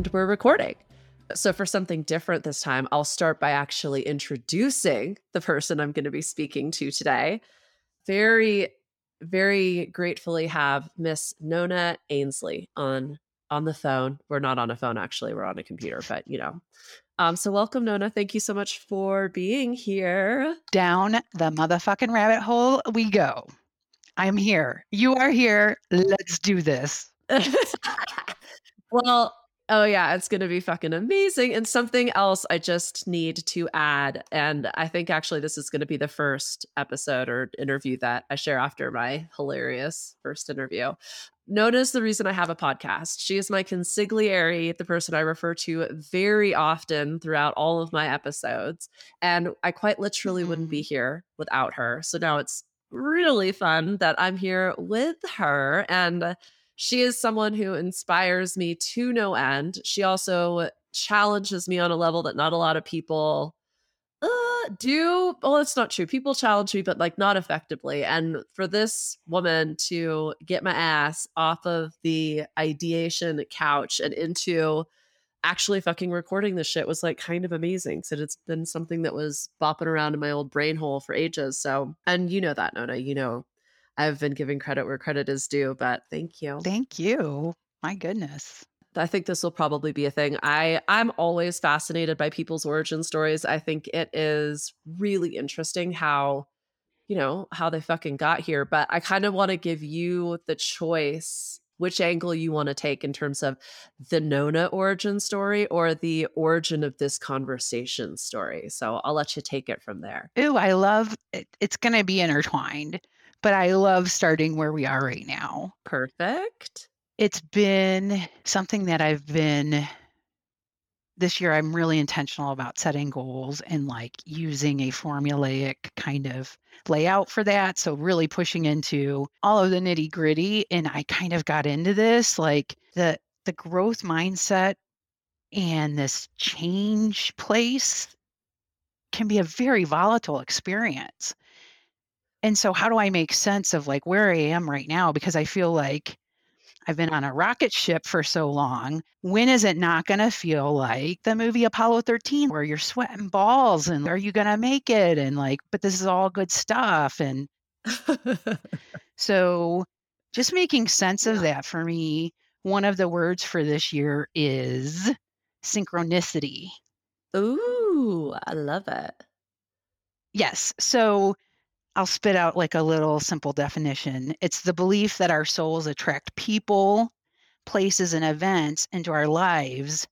and we're recording. So, for something different this time, I'll start by actually introducing the person I'm going to be speaking to today. Very, very gratefully have Miss Nona Ainsley on on the phone. We're not on a phone actually; we're on a computer, but you know. Um, so, welcome, Nona. Thank you so much for being here. Down the motherfucking rabbit hole we go. I'm here. You are here. Let's do this. well, Oh yeah, it's going to be fucking amazing. And something else I just need to add and I think actually this is going to be the first episode or interview that I share after my hilarious first interview. Nona's the reason I have a podcast. She is my consigliere, the person I refer to very often throughout all of my episodes, and I quite literally wouldn't be mm-hmm. here without her. So now it's really fun that I'm here with her and she is someone who inspires me to no end. She also challenges me on a level that not a lot of people uh, do. Well, it's not true. People challenge me, but like not effectively. And for this woman to get my ass off of the ideation couch and into actually fucking recording this shit was like kind of amazing. So it's been something that was bopping around in my old brain hole for ages. So, and you know that, Nona, you know I've been giving credit where credit is due, but thank you. Thank you. My goodness. I think this will probably be a thing. I I'm always fascinated by people's origin stories. I think it is really interesting how you know, how they fucking got here, but I kind of want to give you the choice which angle you want to take in terms of the Nona origin story or the origin of this conversation story. So I'll let you take it from there. Ooh, I love it. It's going to be intertwined but I love starting where we are right now. Perfect. It's been something that I've been this year I'm really intentional about setting goals and like using a formulaic kind of layout for that. So really pushing into all of the nitty gritty. And I kind of got into this like the the growth mindset and this change place can be a very volatile experience. And so how do I make sense of like where I am right now? Because I feel like I've been on a rocket ship for so long. When is it not going to feel like the movie Apollo 13 where you're sweating balls and are you going to make it? And like, but this is all good stuff. And so just making sense of that for me, one of the words for this year is synchronicity. Ooh, I love it. Yes. So I'll spit out like a little simple definition. It's the belief that our souls attract people, places, and events into our lives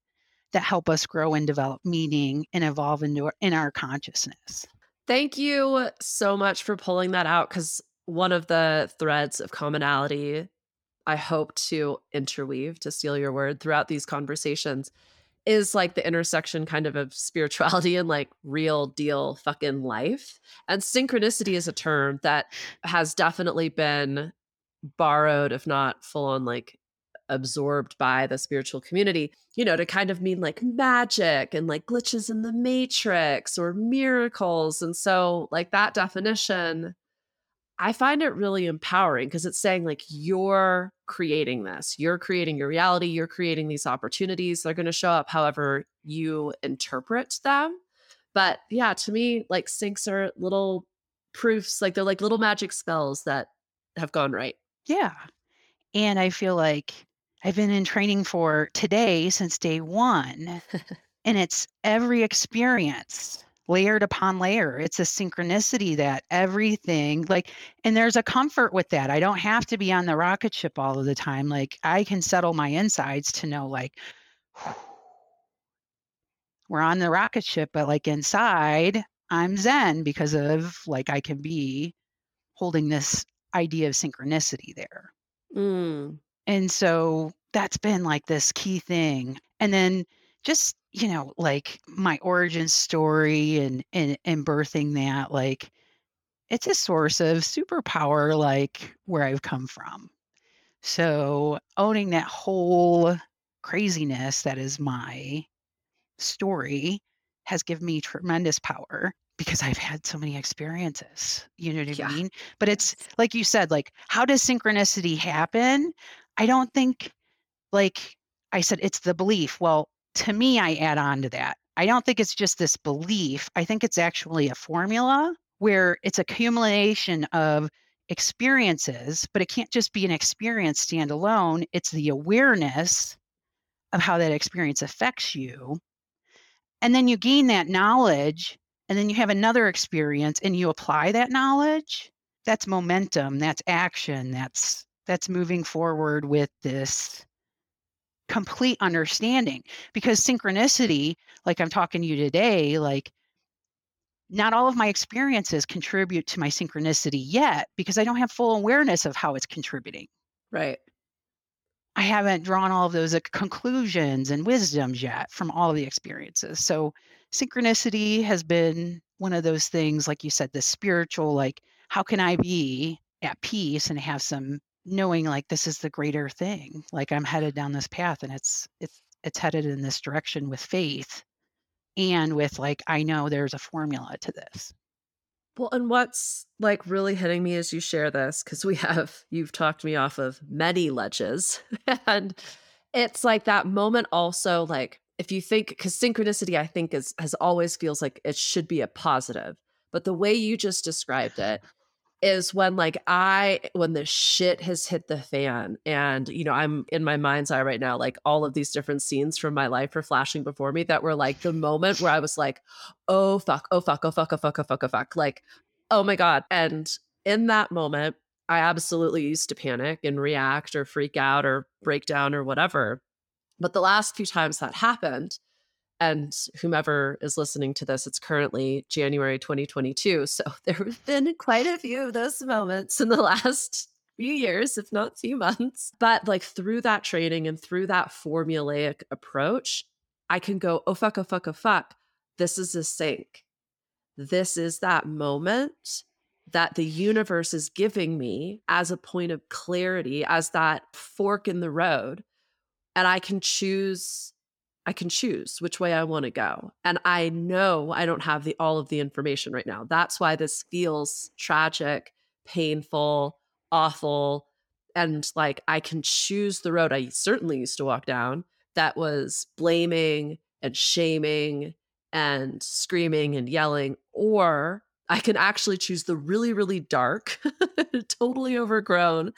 that help us grow and develop meaning and evolve into our, in our consciousness. Thank you so much for pulling that out because one of the threads of commonality I hope to interweave, to steal your word, throughout these conversations is like the intersection kind of of spirituality and like real deal fucking life. And synchronicity is a term that has definitely been borrowed, if not full on like absorbed by the spiritual community, you know, to kind of mean like magic and like glitches in the matrix or miracles. And so, like, that definition I find it really empowering because it's saying like you're creating this, you're creating your reality, you're creating these opportunities. They're going to show up however you interpret them. But yeah, to me, like syncs are little proofs, like they're like little magic spells that have gone right. Yeah. And I feel like I've been in training for today since day one. and it's every experience layered upon layer. It's a synchronicity that everything like and there's a comfort with that. I don't have to be on the rocket ship all of the time. Like I can settle my insides to know like we're on the rocket ship but like inside I'm zen because of like I can be holding this idea of synchronicity there. Mm. And so that's been like this key thing. And then just you know like my origin story and and and birthing that like it's a source of superpower like where i've come from so owning that whole craziness that is my story has given me tremendous power because I've had so many experiences. You know what I mean? But it's like you said, like, how does synchronicity happen? I don't think like I said, it's the belief. Well, to me, I add on to that. I don't think it's just this belief. I think it's actually a formula where it's accumulation of experiences, but it can't just be an experience standalone. It's the awareness of how that experience affects you. And then you gain that knowledge, and then you have another experience and you apply that knowledge. That's momentum, that's action, that's that's moving forward with this complete understanding because synchronicity like i'm talking to you today like not all of my experiences contribute to my synchronicity yet because i don't have full awareness of how it's contributing. Right. I haven't drawn all of those conclusions and wisdoms yet from all of the experiences. So synchronicity has been one of those things like you said the spiritual like how can i be at peace and have some knowing like this is the greater thing like i'm headed down this path and it's it's it's headed in this direction with faith and with like i know there's a formula to this. Well and what's like really hitting me as you share this because we have you've talked me off of many ledges and it's like that moment also like if you think because synchronicity i think is has always feels like it should be a positive but the way you just described it is when like I when the shit has hit the fan and you know I'm in my mind's eye right now like all of these different scenes from my life are flashing before me that were like the moment where I was like oh fuck oh fuck oh fuck oh fuck oh fuck oh fuck like oh my god and in that moment I absolutely used to panic and react or freak out or break down or whatever but the last few times that happened and whomever is listening to this, it's currently January 2022. So there have been quite a few of those moments in the last few years, if not few months. But like through that training and through that formulaic approach, I can go, oh, fuck, oh, fuck, oh, fuck. This is a sync. This is that moment that the universe is giving me as a point of clarity, as that fork in the road. And I can choose I can choose which way I want to go. And I know I don't have the all of the information right now. That's why this feels tragic, painful, awful, and like I can choose the road I certainly used to walk down that was blaming and shaming and screaming and yelling or I can actually choose the really, really dark, totally overgrown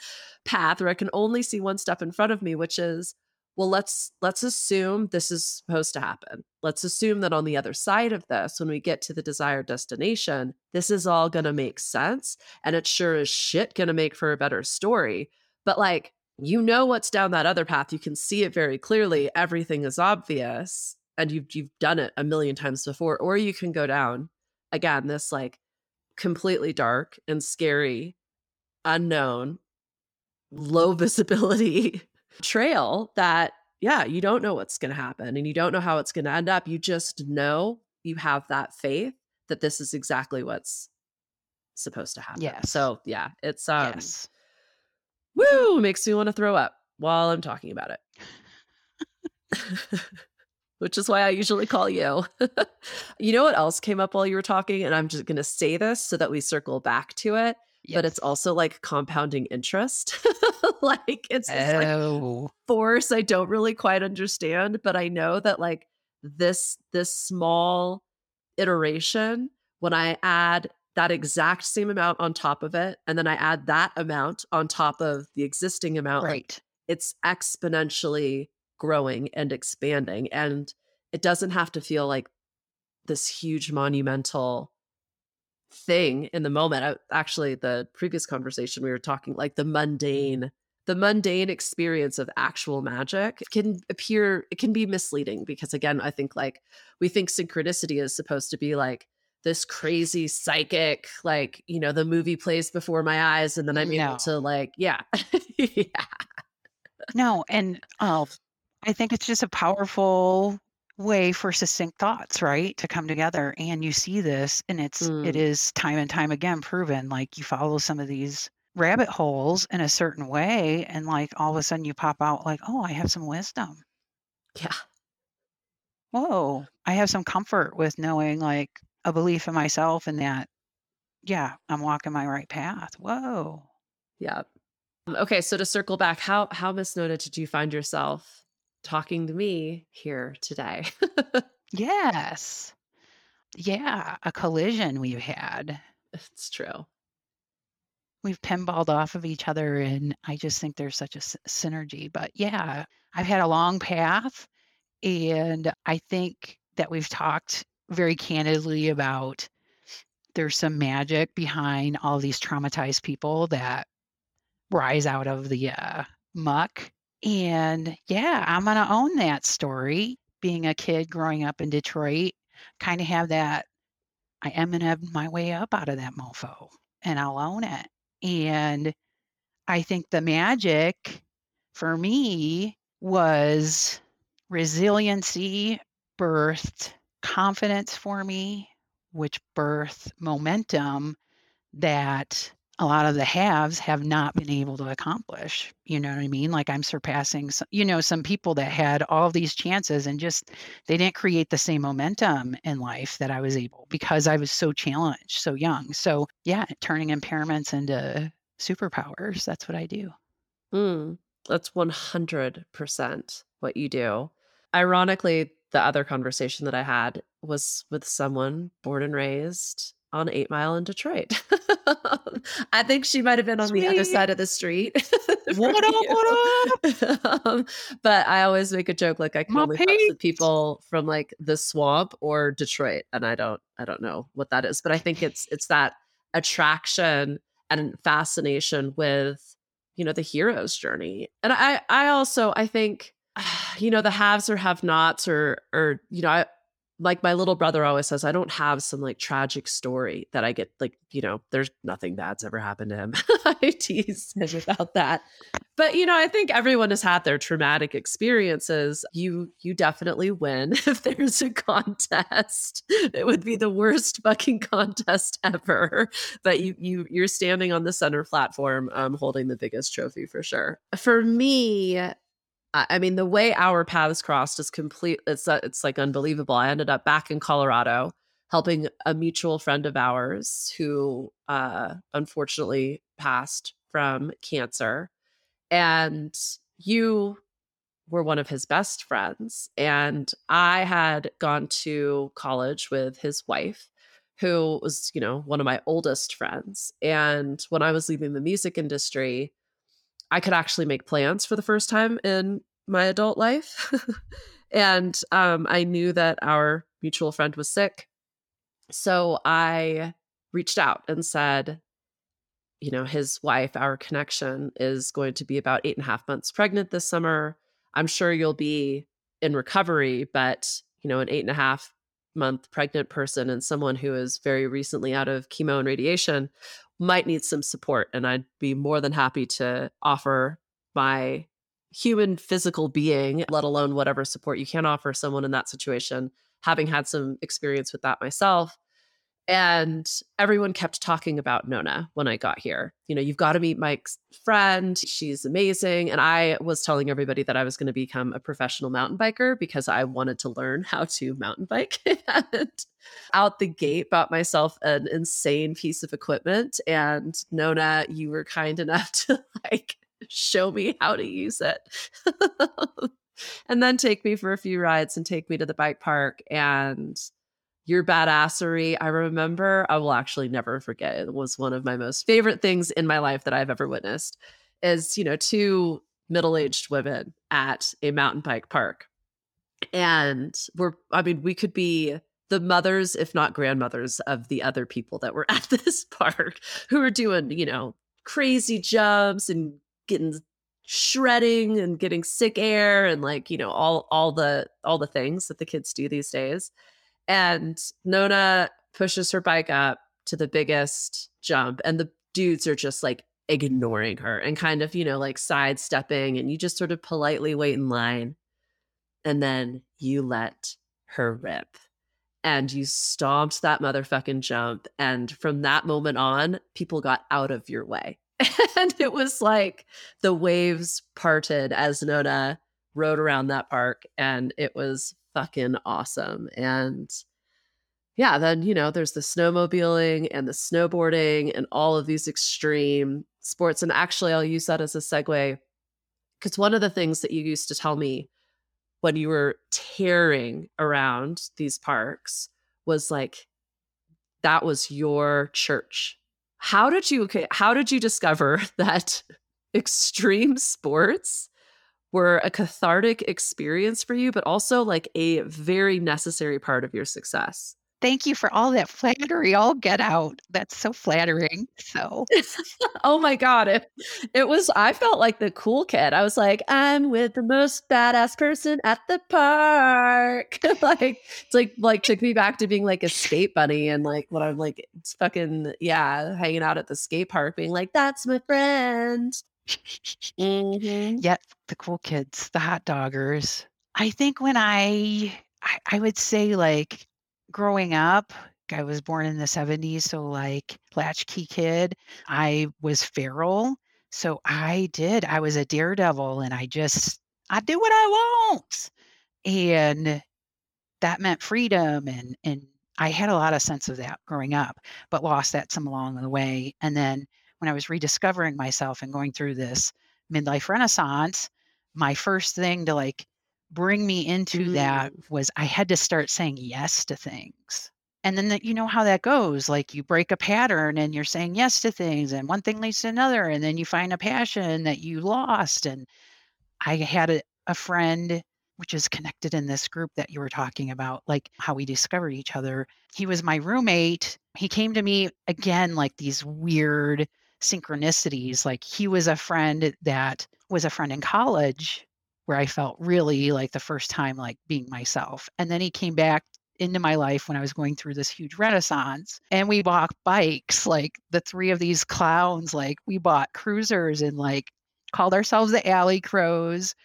path where I can only see one step in front of me, which is well let's let's assume this is supposed to happen. Let's assume that on the other side of this when we get to the desired destination this is all going to make sense and it sure as shit going to make for a better story. But like you know what's down that other path you can see it very clearly everything is obvious and you've you've done it a million times before or you can go down again this like completely dark and scary unknown low visibility trail that yeah, you don't know what's going to happen and you don't know how it's going to end up. You just know you have that faith that this is exactly what's supposed to happen. Yeah. So, yeah, it's um yes woo, makes me want to throw up while I'm talking about it. Which is why I usually call you. you know what else came up while you were talking and I'm just going to say this so that we circle back to it Yes. but it's also like compounding interest. like it's oh. like force I don't really quite understand, but I know that like this this small iteration when I add that exact same amount on top of it and then I add that amount on top of the existing amount right. Like, it's exponentially growing and expanding and it doesn't have to feel like this huge monumental thing in the moment. I, actually, the previous conversation we were talking like the mm-hmm. mundane, the mundane experience of actual magic can appear, it can be misleading because again, I think like we think synchronicity is supposed to be like this crazy psychic, like, you know, the movie plays before my eyes and then I'm no. able to like, yeah. yeah. No, and oh, I think it's just a powerful way for succinct thoughts, right? To come together. And you see this, and it's it Mm. is time and time again proven. Like you follow some of these rabbit holes in a certain way, and like all of a sudden you pop out like, oh, I have some wisdom. Yeah. Whoa, I have some comfort with knowing like a belief in myself and that, yeah, I'm walking my right path. Whoa. Yeah. Okay, so to circle back, how how misnoted did you find yourself talking to me here today. Yes. Yeah, a collision we've had. it's true. We've pinballed off of each other, and I just think there's such a s- synergy. But yeah, I've had a long path, and I think that we've talked very candidly about there's some magic behind all these traumatized people that rise out of the uh, muck. And yeah, I'm going to own that story. Being a kid growing up in Detroit, kind of have that. I am going to have my way up out of that mofo and I'll own it. And I think the magic for me was resiliency birthed confidence for me, which birthed momentum that a lot of the haves have not been able to accomplish. You know what I mean? Like I'm surpassing, some, you know, some people that had all these chances and just they didn't create the same momentum in life that I was able because I was so challenged, so young. So yeah, turning impairments into superpowers. That's what I do. Mm, that's 100% what you do. Ironically, the other conversation that I had was with someone born and raised on Eight Mile in Detroit. I think she might have been on the other side of the street. What up? What you. um, but I always make a joke like I can My only fuck peeps. with people from like the swamp or Detroit, and I don't I don't know what that is, but I think it's it's that attraction and fascination with you know the hero's journey, and I I also I think you know the haves or have nots or or you know I like my little brother always says, I don't have some like tragic story that I get like, you know, there's nothing bad's ever happened to him. I tease him about that. But you know, I think everyone has had their traumatic experiences. You you definitely win if there's a contest. It would be the worst fucking contest ever. But you you you're standing on the center platform um holding the biggest trophy for sure. For me, I mean, the way our paths crossed is complete. It's uh, it's like unbelievable. I ended up back in Colorado helping a mutual friend of ours who uh, unfortunately passed from cancer, and you were one of his best friends. And I had gone to college with his wife, who was, you know, one of my oldest friends. And when I was leaving the music industry, I could actually make plans for the first time in my adult life. and um, I knew that our mutual friend was sick. So I reached out and said, you know, his wife, our connection is going to be about eight and a half months pregnant this summer. I'm sure you'll be in recovery, but, you know, an eight and a half month pregnant person and someone who is very recently out of chemo and radiation might need some support. And I'd be more than happy to offer my human physical being, let alone whatever support you can offer someone in that situation, having had some experience with that myself. And everyone kept talking about Nona when I got here. You know, you've got to meet Mike's friend. She's amazing. And I was telling everybody that I was going to become a professional mountain biker because I wanted to learn how to mountain bike. and out the gate, bought myself an insane piece of equipment. And Nona, you were kind enough to like show me how to use it. and then take me for a few rides and take me to the bike park and your badassery. I remember, I will actually never forget. It was one of my most favorite things in my life that I've ever witnessed. Is you know two middle-aged women at a mountain bike park, and we're I mean we could be the mothers, if not grandmothers, of the other people that were at this park who were doing you know crazy jumps and getting shredding and getting sick air and like you know all all the all the things that the kids do these days and Nona pushes her bike up to the biggest jump, and the dudes are just like ignoring her and kind of, you know, like sidestepping. And you just sort of politely wait in line. And then you let her rip. And you stomped that motherfucking jump. And from that moment on, people got out of your way. and it was like the waves parted as Nona rode around that park. And it was fucking awesome. And yeah, then, you know, there's the snowmobiling and the snowboarding and all of these extreme sports. And actually, I'll use that as a segue because one of the things that you used to tell me when you were tearing around these parks was like that was your church. How did you how did you discover that extreme sports were a cathartic experience for you but also like a very necessary part of your success? Thank you for all that flattery. I'll get out. That's so flattering. So, oh my god, it, it was. I felt like the cool kid. I was like, I'm with the most badass person at the park. like it's like like took me back to being like a skate bunny and like when I'm like it's fucking yeah, hanging out at the skate park, being like, that's my friend. Mm-hmm. Yeah, the cool kids, the hot doggers. I think when I, I, I would say like growing up, I was born in the 70s, so like latchkey kid, I was feral. So I did. I was a daredevil and I just I do what I want. And that meant freedom and and I had a lot of sense of that growing up, but lost that some along the way. And then when I was rediscovering myself and going through this midlife renaissance, my first thing to like bring me into mm. that was I had to start saying yes to things. And then that you know how that goes. Like you break a pattern and you're saying yes to things, and one thing leads to another, and then you find a passion that you lost. And I had a, a friend, which is connected in this group that you were talking about, like how we discovered each other. He was my roommate. He came to me again, like these weird synchronicities. Like he was a friend that was a friend in college where I felt really like the first time like being myself. And then he came back into my life when I was going through this huge renaissance. And we bought bikes, like the three of these clowns, like we bought cruisers and like called ourselves the Alley Crows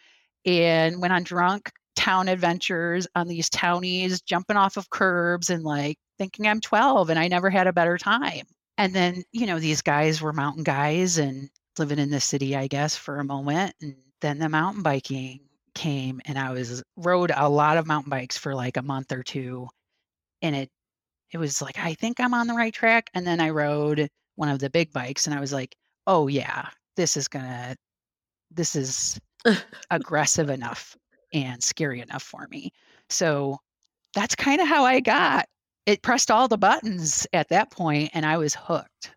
and went on drunk town adventures on these townies, jumping off of curbs and like thinking I'm 12 and I never had a better time. And then, you know, these guys were mountain guys and living in the city, I guess, for a moment. And then the mountain biking came and I was rode a lot of mountain bikes for like a month or two and it it was like I think I'm on the right track and then I rode one of the big bikes and I was like, "Oh yeah, this is going to this is aggressive enough and scary enough for me." So that's kind of how I got it pressed all the buttons at that point and I was hooked.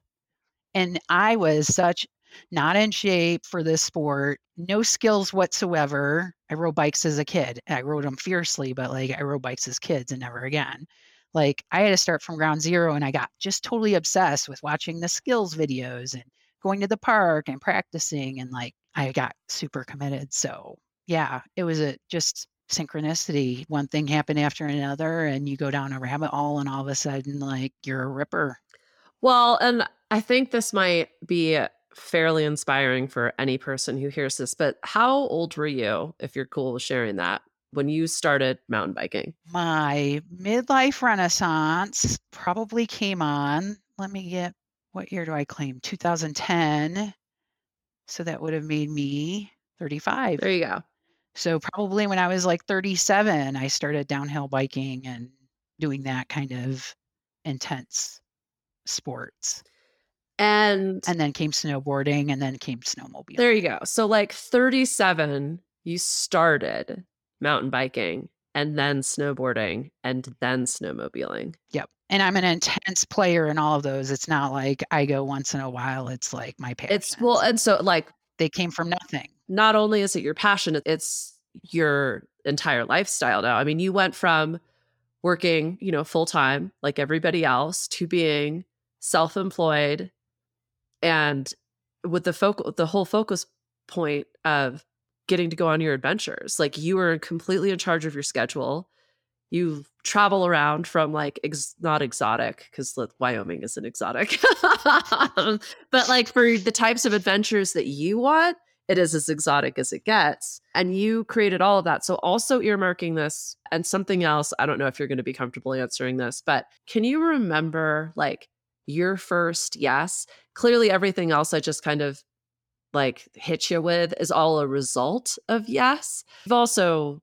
And I was such not in shape for this sport, no skills whatsoever. I rode bikes as a kid. I rode them fiercely, but like I rode bikes as kids and never again. Like I had to start from ground zero and I got just totally obsessed with watching the skills videos and going to the park and practicing and like I got super committed. So, yeah, it was a just synchronicity. One thing happened after another and you go down a rabbit hole and all of a sudden like you're a ripper. Well, and I think this might be fairly inspiring for any person who hears this, but how old were you, if you're cool with sharing that, when you started mountain biking? My midlife renaissance probably came on. Let me get what year do I claim? 2010. So that would have made me 35. There you go. So probably when I was like 37, I started downhill biking and doing that kind of intense sports. And and then came snowboarding and then came snowmobile. There you go. So like 37, you started mountain biking and then snowboarding and then snowmobiling. Yep. And I'm an intense player in all of those. It's not like I go once in a while. It's like my passion. It's well, and so like they came from nothing. Not only is it your passion, it's your entire lifestyle now. I mean, you went from working, you know, full time like everybody else to being self-employed and with the focal the whole focus point of getting to go on your adventures like you are completely in charge of your schedule you travel around from like ex- not exotic because wyoming isn't exotic but like for the types of adventures that you want it is as exotic as it gets and you created all of that so also earmarking this and something else i don't know if you're going to be comfortable answering this but can you remember like your first yes. Clearly, everything else I just kind of like hit you with is all a result of yes. You've also,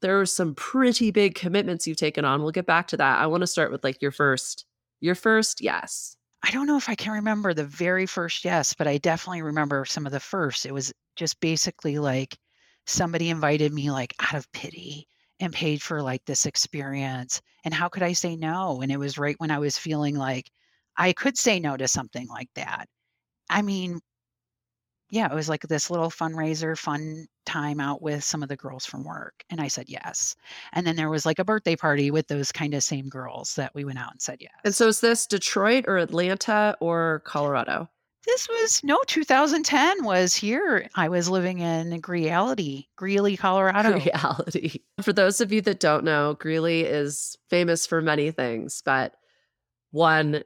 there are some pretty big commitments you've taken on. We'll get back to that. I want to start with like your first, your first yes. I don't know if I can remember the very first yes, but I definitely remember some of the first. It was just basically like somebody invited me like out of pity and paid for like this experience. And how could I say no? And it was right when I was feeling like I could say no to something like that. I mean, yeah, it was like this little fundraiser, fun time out with some of the girls from work. And I said yes. And then there was like a birthday party with those kind of same girls that we went out and said yes. And so is this Detroit or Atlanta or Colorado? This was no 2010 was here. I was living in Greeley, Greeley, Colorado. Greeley. For those of you that don't know, Greeley is famous for many things, but one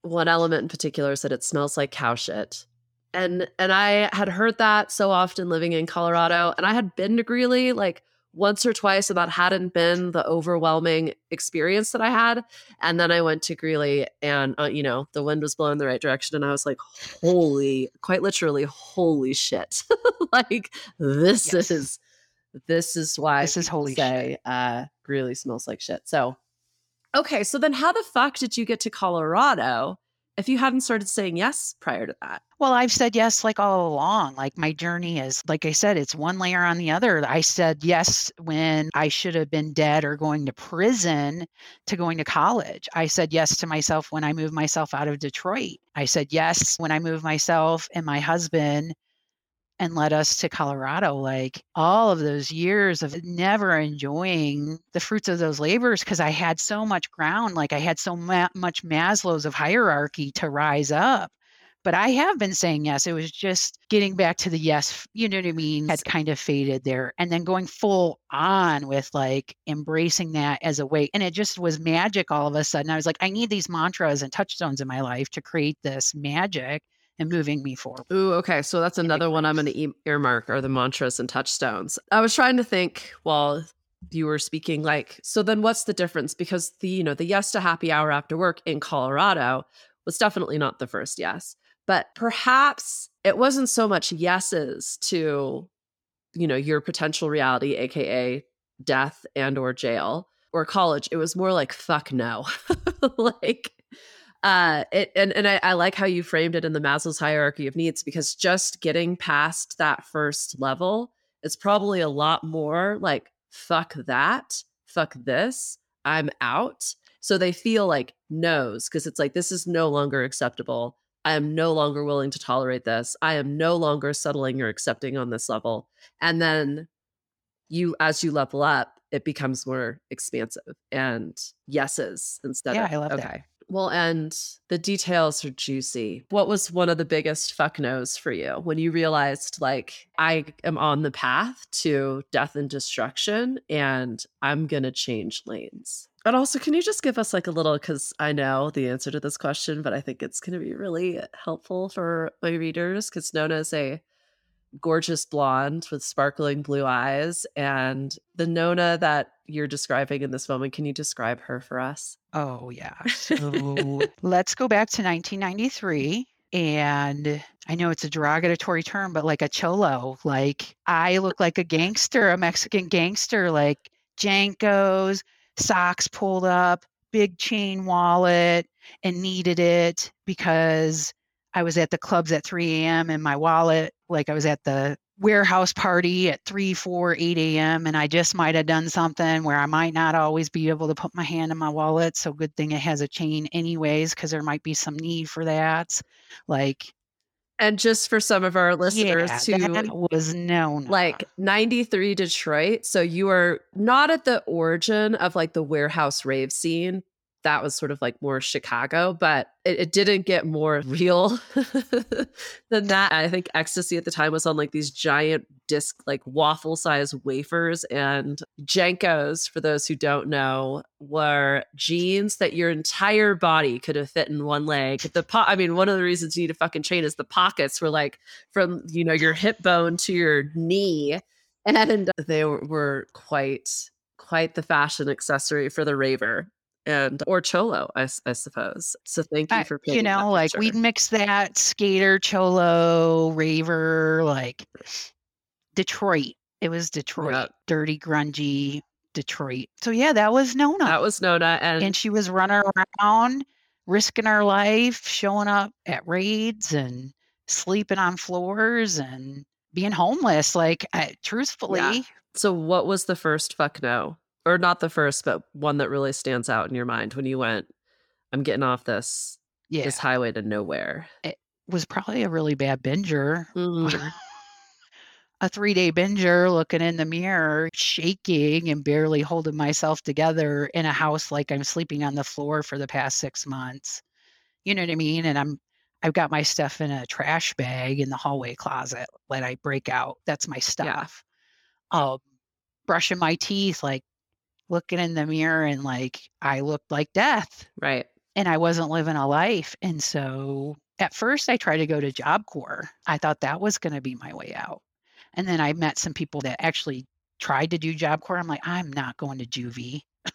one element in particular is that it smells like cow shit and and I had heard that so often living in Colorado, and I had been to Greeley like once or twice, and that hadn't been the overwhelming experience that I had. And then I went to Greeley, and uh, you know the wind was blowing the right direction, and I was like, "Holy!" Quite literally, "Holy shit!" like this yes. is this is why this is holy say shit. Uh, Greeley smells like shit. So, okay, so then how the fuck did you get to Colorado? If you hadn't started saying yes prior to that? Well, I've said yes like all along. Like my journey is, like I said, it's one layer on the other. I said yes when I should have been dead or going to prison to going to college. I said yes to myself when I moved myself out of Detroit. I said yes when I moved myself and my husband and led us to Colorado. Like all of those years of never enjoying the fruits of those labors because I had so much ground, like I had so ma- much Maslow's of hierarchy to rise up. But I have been saying yes. It was just getting back to the yes, you know what I mean, had kind of faded there. And then going full on with like embracing that as a way. And it just was magic all of a sudden. I was like, I need these mantras and touchstones in my life to create this magic and moving me forward. Ooh, okay. So that's another one I'm going to earmark are the mantras and touchstones. I was trying to think while you were speaking like so then what's the difference because the you know the yes to happy hour after work in Colorado was definitely not the first yes but perhaps it wasn't so much yeses to you know your potential reality aka death and or jail or college it was more like fuck no like uh it and and I, I like how you framed it in the maslow's hierarchy of needs because just getting past that first level is probably a lot more like fuck that fuck this i'm out. So they feel like no's because it's like this is no longer acceptable. I am no longer willing to tolerate this. I am no longer settling or accepting on this level. And then you as you level up it becomes more expansive and yeses instead yeah, of I love okay. that. Well, and the details are juicy. What was one of the biggest fuck nos for you when you realized, like, I am on the path to death and destruction and I'm going to change lanes? And also, can you just give us like a little, because I know the answer to this question, but I think it's going to be really helpful for my readers because Nona is a gorgeous blonde with sparkling blue eyes. And the Nona that you're describing in this moment, can you describe her for us? Oh, yeah. So let's go back to 1993. And I know it's a derogatory term, but like a cholo, like I look like a gangster, a Mexican gangster, like JNCOs, socks pulled up, big chain wallet, and needed it because I was at the clubs at 3 a.m. and my wallet, like I was at the warehouse party at 3, 4, 8 a.m. and I just might have done something where I might not always be able to put my hand in my wallet. So good thing it has a chain anyways, because there might be some need for that. Like and just for some of our listeners yeah, who was known like 93 Detroit. So you are not at the origin of like the warehouse rave scene, that was sort of like more Chicago, but it, it didn't get more real than that. I think ecstasy at the time was on like these giant disc, like waffle size wafers. And JNCOs, for those who don't know, were jeans that your entire body could have fit in one leg. The po- I mean, one of the reasons you need a fucking chain is the pockets were like from, you know, your hip bone to your knee. And they were quite quite the fashion accessory for the raver and or cholo, I, I suppose. So thank you for you know, like we'd mix that skater, cholo, raver, like Detroit. It was Detroit, yep. dirty, grungy Detroit. So yeah, that was Nona. That was Nona, and and she was running around, risking her life, showing up at raids and sleeping on floors and being homeless. Like, I, truthfully, So what was the first fuck no? Or not the first, but one that really stands out in your mind when you went, I'm getting off this yeah, this highway to nowhere. It was probably a really bad binger. Mhm. a three day binger looking in the mirror, shaking and barely holding myself together in a house like I'm sleeping on the floor for the past six months. You know what I mean? And I'm I've got my stuff in a trash bag in the hallway closet that I break out. That's my stuff. Um, brushing my teeth, like looking in the mirror and like I looked like death Right. and I wasn't living a life. And so at first I tried to go to Job Corps. I thought that was going to be my way out. And then I met some people that actually tried to do Job Corps. I'm like, I'm not going to juvie.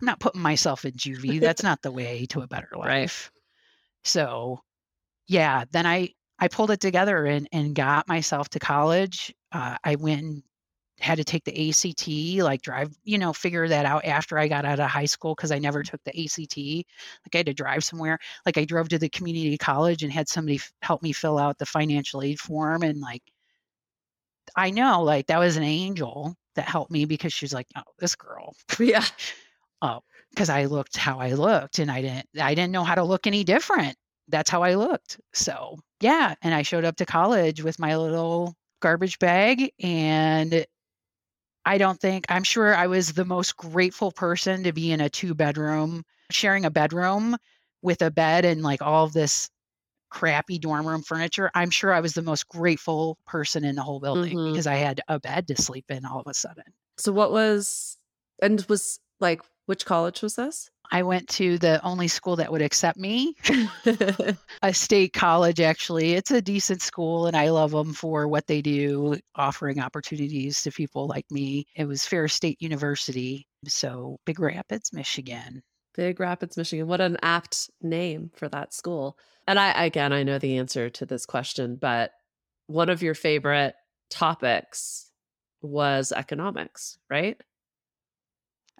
I'm not putting myself in juvie. That's not the way to a better Right. life. So yeah, then I I pulled it together and and got myself to college. Uh, I went had to take the ACT, like drive, you know, figure that out after I got out of high school because I never mm-hmm. took the ACT. Like I had to drive somewhere. Like I drove to the community college and had somebody f- help me fill out the financial aid form. And like, I know, like that was an angel that helped me because she's like, oh, this girl, Yeah. Oh, because I looked how I looked and I didn't, I didn't know how to look any different. That's how I looked. So yeah, and I showed up to college with my little garbage bag and I don't think I'm sure I was the most grateful person to be in a two bedroom, sharing a bedroom with a bed and like all of this crappy dorm room furniture. I'm sure I was the most grateful person in the whole building Mhm. because I had a bed to sleep in all of a sudden. So what was and was like which college was this? I went to the only school that would accept me, a state college actually. It's a decent school and I love them for what they do, offering opportunities to people like me. It was Ferris State University, so Big Rapids, Michigan. Big Rapids, Michigan. What an apt name for that school. And I again I know the answer to this question, but one of your favorite topics was economics, right?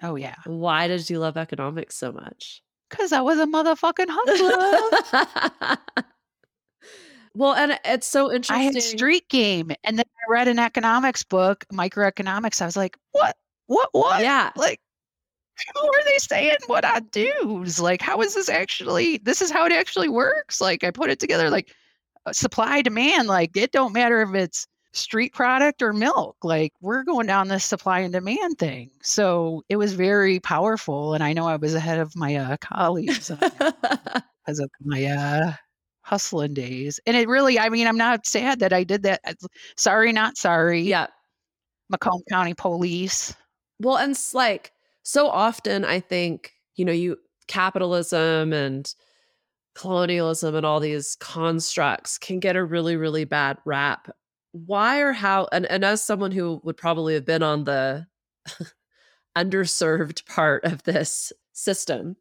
Oh yeah, Why did you love economics so much? because I was a motherfucking hustler. well, and it's so interesting. I had street game, and then I read an economics book, microeconomics. I was like, what, what, what? Yeah. like how are they saying what I do? It's like, how is this actually? This is how it actually works. Like, I put it together like uh, supply demand. Like, it don't matter if it's street product or milk. Like, we're going down this supply and demand thing. So it was very powerful, and I know I was ahead of my uh, colleagues because of my uh, hustling days. And it really, I mean, I'm not sad that I did that. Sorry, not sorry. yeah. Macomb County Police. Well, and it's like so often I think, you know, you capitalism and colonialism and all these constructs can get a really, really bad rap. Why or how and, and as someone who would probably have been on the underserved part of this system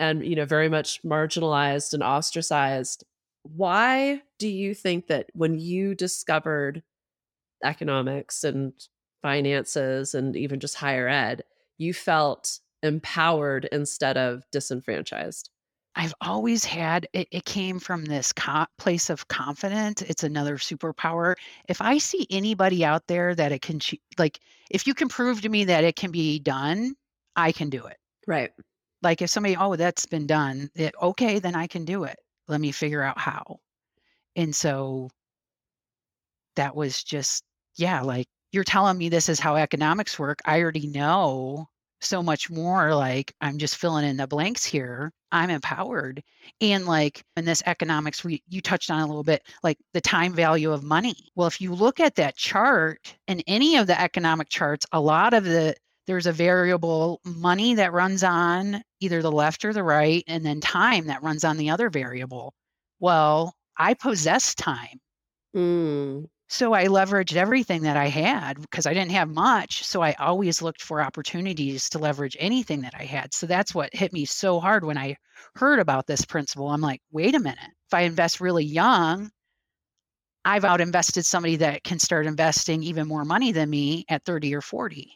and you know very much marginalized and ostracized why do you think that when you discovered economics and finances and even just higher ed you felt empowered instead of disenfranchised I've always had it, it came from this co- place of confidence. It's another superpower. If I see anybody out there that it can, ch- like, if you can prove to me that it can be done, I can do it. right Like, if somebody, oh, that's been done, it, okay, then I can do it. Let me figure out how. And so that was just, yeah, like, you're telling me this is how economics work. I already know so much more. Like, I'm just filling in the blanks here. I'm empowered. And like in this economics, we you touched on a little bit, like the time value of money. Well, if you look at that chart in any of the economic charts, a lot of the there's a variable money that runs on either the left or the right, and then time that runs on the other variable. Well, I possess time. Mm, So I leveraged everything that I had because I didn't have much. So I always looked for opportunities to leverage anything that I had. So that's what hit me so hard when I heard about this principle. I'm like, wait a minute. If I invest really young, I've out invested somebody that can start investing even more money than me at 30 or 40.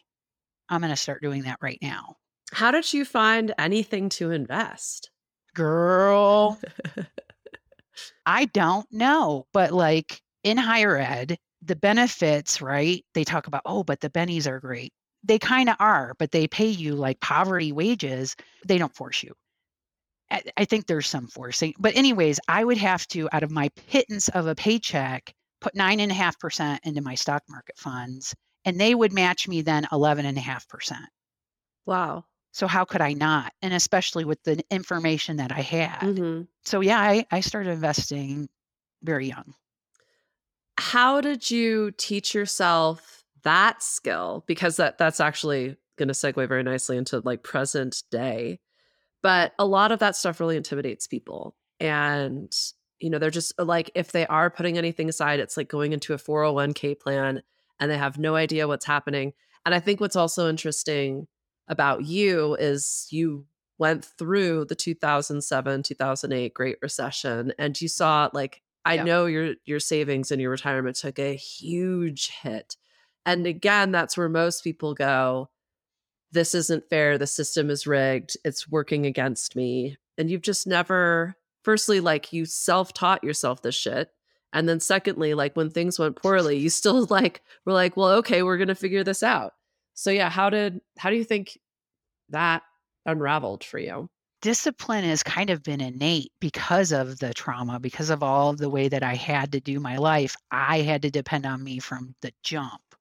I'm going to start doing that right now. how did you find anything to invest Girl, I don't know. But like in higher ed, the benefits, right? They talk about, oh, but the bennies are great. They kind of are, but they pay you like poverty wages. They don't force you. I, I think there's some forcing. But, anyways, I would have to, out of my pittance of a paycheck, put nine and a half percent into my stock market funds, and they would match me then 11 and a half percent. Wow. So how could I not? And especially with the information that I had. hmm So yeah, I, I started investing very young. How did you teach yourself that skill? Because that that's actually going to segue very nicely into like present day. But a lot of that stuff really intimidates people. And you know, they're just uh, like if they are putting anything aside, it's like going into a 401k plan and they have no idea what's happening. And I think what's also interesting about you is you went through the 2007 2008 great recession and you saw like i Yep. know your your savings and your retirement took a huge hit. And again that's where most people go this isn't fair. The system is rigged. It's working against me. And you've just never firstly like you self-taught yourself this shit. And then secondly like when things went poorly you still like were like well okay we're gonna figure this out. So yeah how did how do you think that unraveled for you Discipline has kind of been innate because of the trauma, because of all of the way that I had to do my life. I had to depend on me from the jump.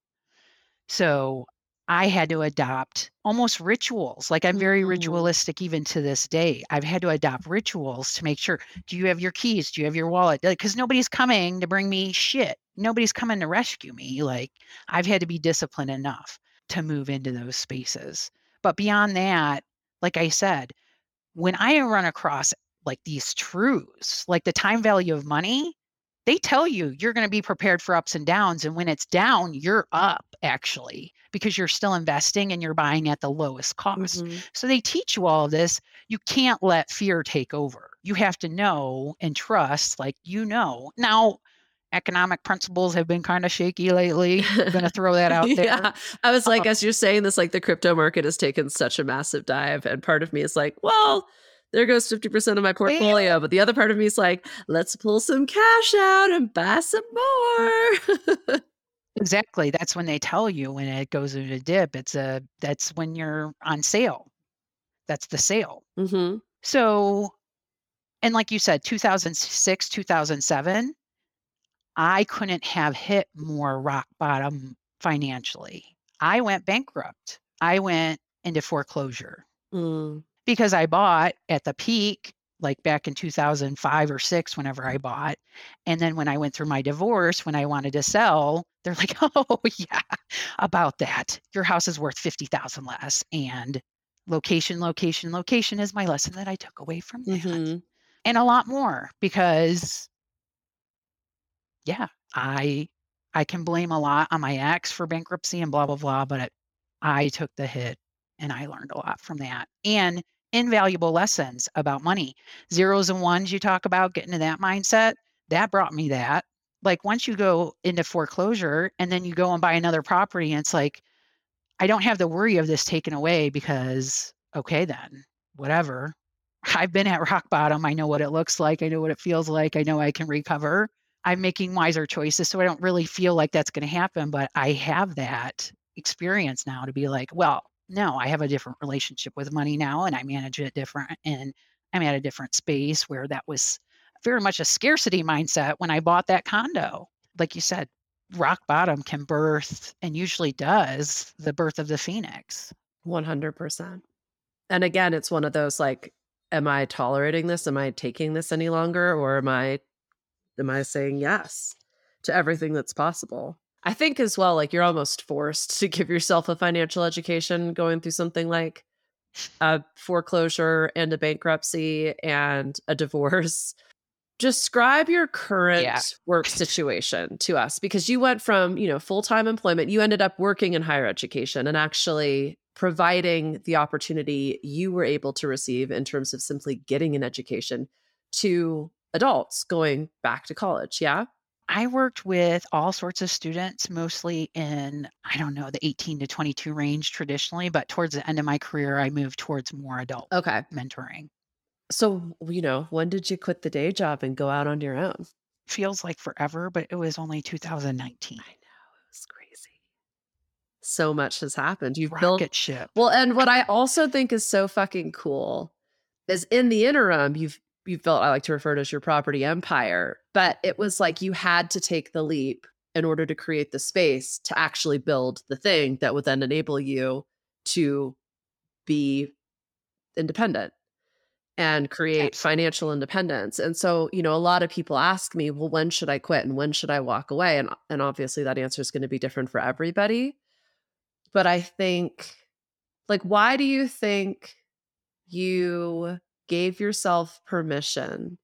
So I had to adopt almost rituals. Like I'm very Mhm. ritualistic even to this day. I've had to adopt rituals to make sure do you have your keys? Do you have your wallet? Because nobody's coming to bring me shit. Nobody's coming to rescue me. Like I've had to be disciplined enough to move into those spaces. But beyond that, like I said, when I run across like these truths, like the time value of money, they tell you you're going to be prepared for ups and downs. And when it's down, you're up actually because you're still investing and you're buying at the lowest cost. Mhm. So they teach you all of this. You can't let fear take over. You have to know and trust, like you know. Now, economic principles have been kind of shaky lately. I'm going to throw that out there. yeah i was like Uh, as you're saying this like the crypto market has taken such a massive dive and part of me is like well there goes 50% of my portfolio but the other part of me is like let's pull some cash out and buy some more Exactly. That's when they tell you when it goes into a dip. It's a that's when you're on sale. That's the sale. hmm So, and like you said, 2006, 2007, I couldn't have hit more rock bottom financially. I went bankrupt. I went into foreclosure Mm. because I bought at the peak, like back in 2005 or six, whenever I bought. And then when I went through my divorce, when I wanted to sell, they're like, oh, yeah, about that. Your house is worth 50,000 less. And location, location, location is my lesson that I took away from that. Mhm. And a lot more because, yeah, I. I can blame a lot on my ex for bankruptcy and blah blah blah, but I took the hit and I learned a lot from that. And invaluable lessons about money. Zeros and ones you talk about, getting to that mindset, that brought me that. Like once you go into foreclosure and then you go and buy another property, and it's like, I don't have the worry of this taken away because, okay, then, whatever. I've been at rock bottom. I know what it looks like. I know what it feels like. I know I can recover. I'm making wiser choices. So I don't really feel like that's going to happen, but I have that experience now to be like, well, no, I have a different relationship with money now and I manage it different. And I'm at a different space where that was very much a scarcity mindset when I bought that condo. Like you said, rock bottom can birth and usually does the birth of the phoenix. 100% and again it's one of those like am i tolerating this am i taking this any longer or am i am i saying yes to everything that's possible i think as well like you're almost forced to give yourself a financial education going through something like a foreclosure and a bankruptcy and a divorce describe your current Yeah. work situation to us because you went from you know full-time employment you ended up working in higher education and actually providing the opportunity you were able to receive in terms of simply getting an education to adults going back to college yeah I worked with all sorts of students, mostly in, I don't know, the 18 to 22 range traditionally, but towards the end of my career, I moved towards more adult okay mentoring. so you know when did you quit the day job and go out on your own feels like forever, but it was only 2019. I know. It was crazy. So much has happened. You've Rocket built ship. Well, and what I also think is so fucking cool is in the interim, you've you've built, I like to refer to as your property empire, but it was like you had to take the leap in order to create the space to actually build the thing that would then enable you to be independent and create financial independence. And so, you know, a lot of people ask me, well, when should I quit and when should I walk away? And and obviously that answer is going to be different for everybody. But I think like why do you think you gave yourself permission